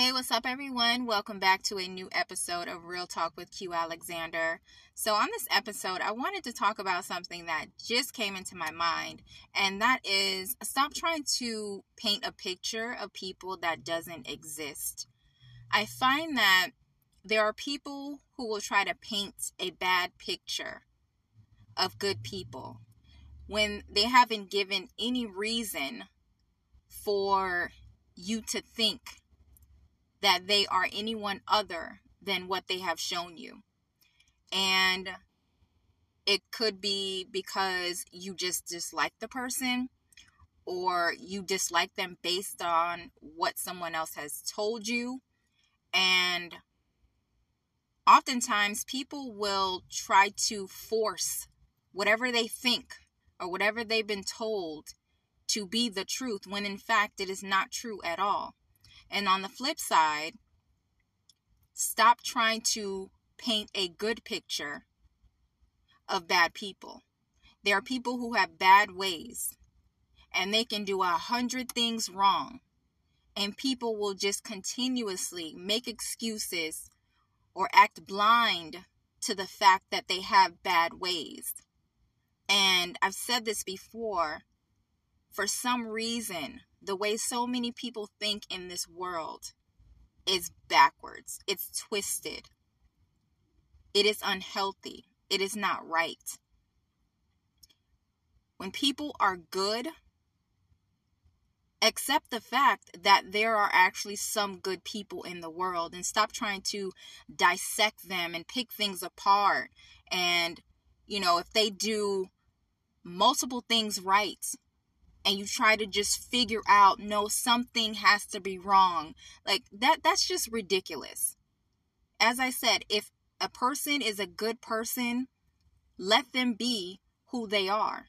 Hey, what's up, everyone? Welcome back to a new episode of Real Talk with Q Alexander. So, on this episode, I wanted to talk about something that just came into my mind, and that is stop trying to paint a picture of people that doesn't exist. I find that there are people who will try to paint a bad picture of good people when they haven't given any reason for you to think that they are anyone other than what they have shown you. And it could be because you just dislike the person or you dislike them based on what someone else has told you. And oftentimes people will try to force whatever they think or whatever they've been told to be the truth when in fact it is not true at all. And on the flip side, stop trying to paint a good picture of bad people. There are people who have bad ways and they can do a hundred things wrong. And people will just continuously make excuses or act blind to the fact that they have bad ways. And I've said this before for some reason, the way so many people think in this world is backwards. It's twisted. It is unhealthy. It is not right. When people are good, accept the fact that there are actually some good people in the world and stop trying to dissect them and pick things apart. And, you know, if they do multiple things right, and you try to just figure out no something has to be wrong. Like that that's just ridiculous. As i said if a person is a good person let them be who they are.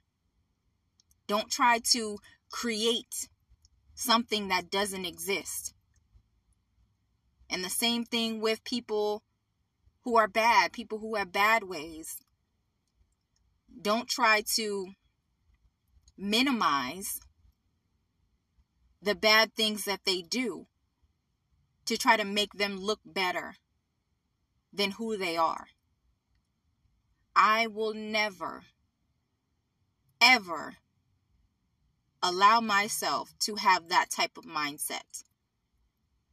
Don't try to create something that doesn't exist. And the same thing with people who are bad people who have bad ways. Don't try to minimize the bad things that they do to try to make them look better than who they are. I will never, ever allow myself to have that type of mindset.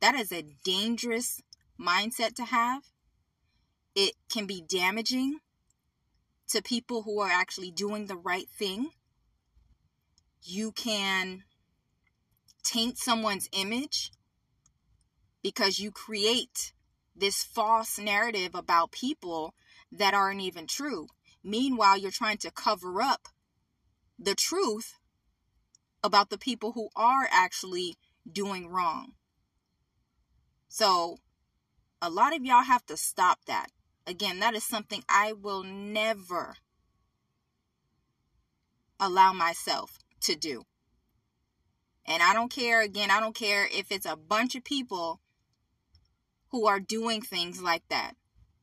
That is a dangerous mindset to have. It can be damaging to people who are actually doing the right thing you can taint someone's image because you create this false narrative about people that aren't even true. Meanwhile, you're trying to cover up the truth about the people who are actually doing wrong. So, a lot of y'all have to stop that. Again, that is something I will never allow myself to do. And I don't care, again, I don't care if it's a bunch of people who are doing things like that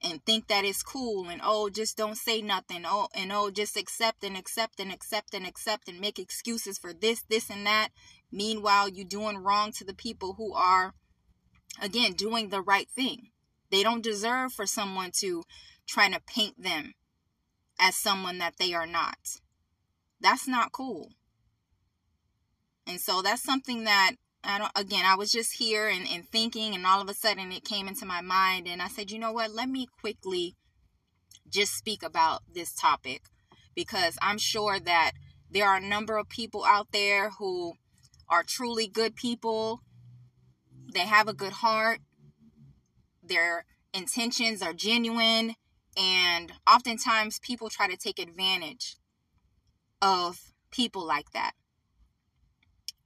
and think that it's cool and oh, just don't say nothing. Oh, and oh, just accept and accept and accept and accept and make excuses for this, this, and that. Meanwhile, you're doing wrong to the people who are, again, doing the right thing. They don't deserve for someone to try to paint them as someone that they are not. That's not cool. And so that's something that I don't again I was just here and, and thinking and all of a sudden it came into my mind and I said, you know what, let me quickly just speak about this topic because I'm sure that there are a number of people out there who are truly good people. They have a good heart. Their intentions are genuine. And oftentimes people try to take advantage of people like that.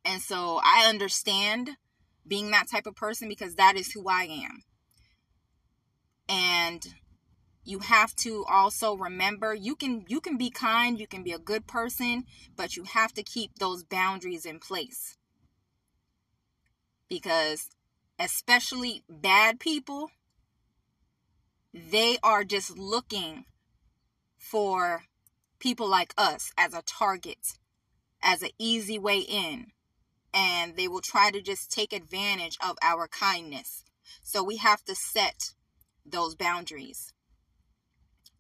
And so I understand being that type of person because that is who I am. And you have to also remember you can you can be kind, you can be a good person, but you have to keep those boundaries in place. Because especially bad people they are just looking for people like us as a target, as an easy way in and they will try to just take advantage of our kindness. So we have to set those boundaries.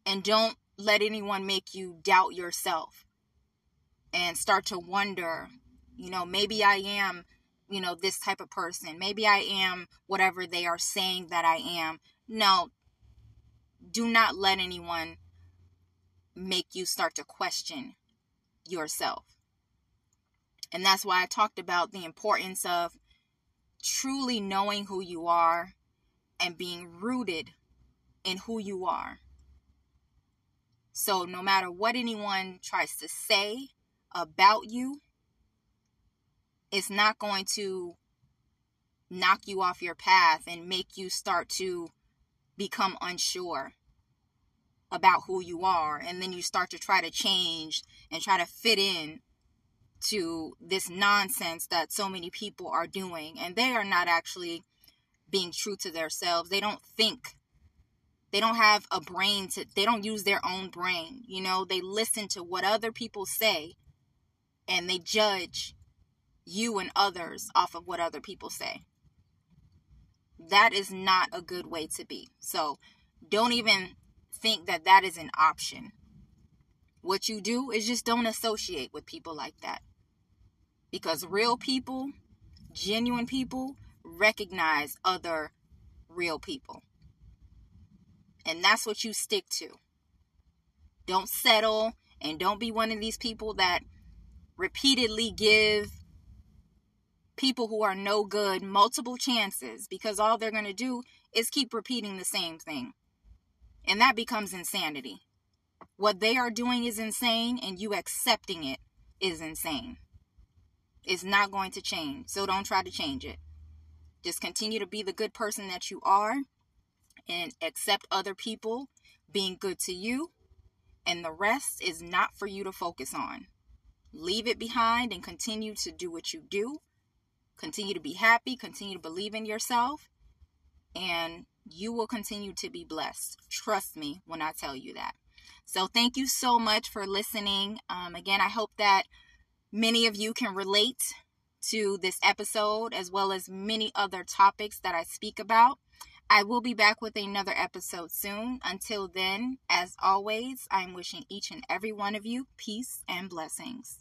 And don't let anyone make you doubt yourself and start to wonder, you know, maybe I am, you know, this type of person. Maybe I am whatever they are saying that I am. No, do not let anyone make you start to question yourself. And that's why I talked about the importance of truly knowing who you are and being rooted in who you are. So, no matter what anyone tries to say about you, it's not going to knock you off your path and make you start to become unsure about who you are. And then you start to try to change and try to fit in to this nonsense that so many people are doing. And they are not actually being true to themselves. They don't think. They don't have a brain to they don't use their own brain. You know, they listen to what other people say and they judge you and others off of what other people say. That is not a good way to be. So, don't even think that that is an option. What you do is just don't associate with people like that. Because real people, genuine people, recognize other real people. And that's what you stick to. Don't settle and don't be one of these people that repeatedly give people who are no good multiple chances because all they're going to do is keep repeating the same thing. And that becomes insanity. What they are doing is insane, and you accepting it is insane. It's not going to change, so don't try to change it. Just continue to be the good person that you are and accept other people being good to you, and the rest is not for you to focus on. Leave it behind and continue to do what you do. Continue to be happy, continue to believe in yourself, and you will continue to be blessed. Trust me when I tell you that. So, thank you so much for listening. Um, again, I hope that many of you can relate to this episode as well as many other topics that I speak about. I will be back with another episode soon. Until then, as always, I'm wishing each and every one of you peace and blessings.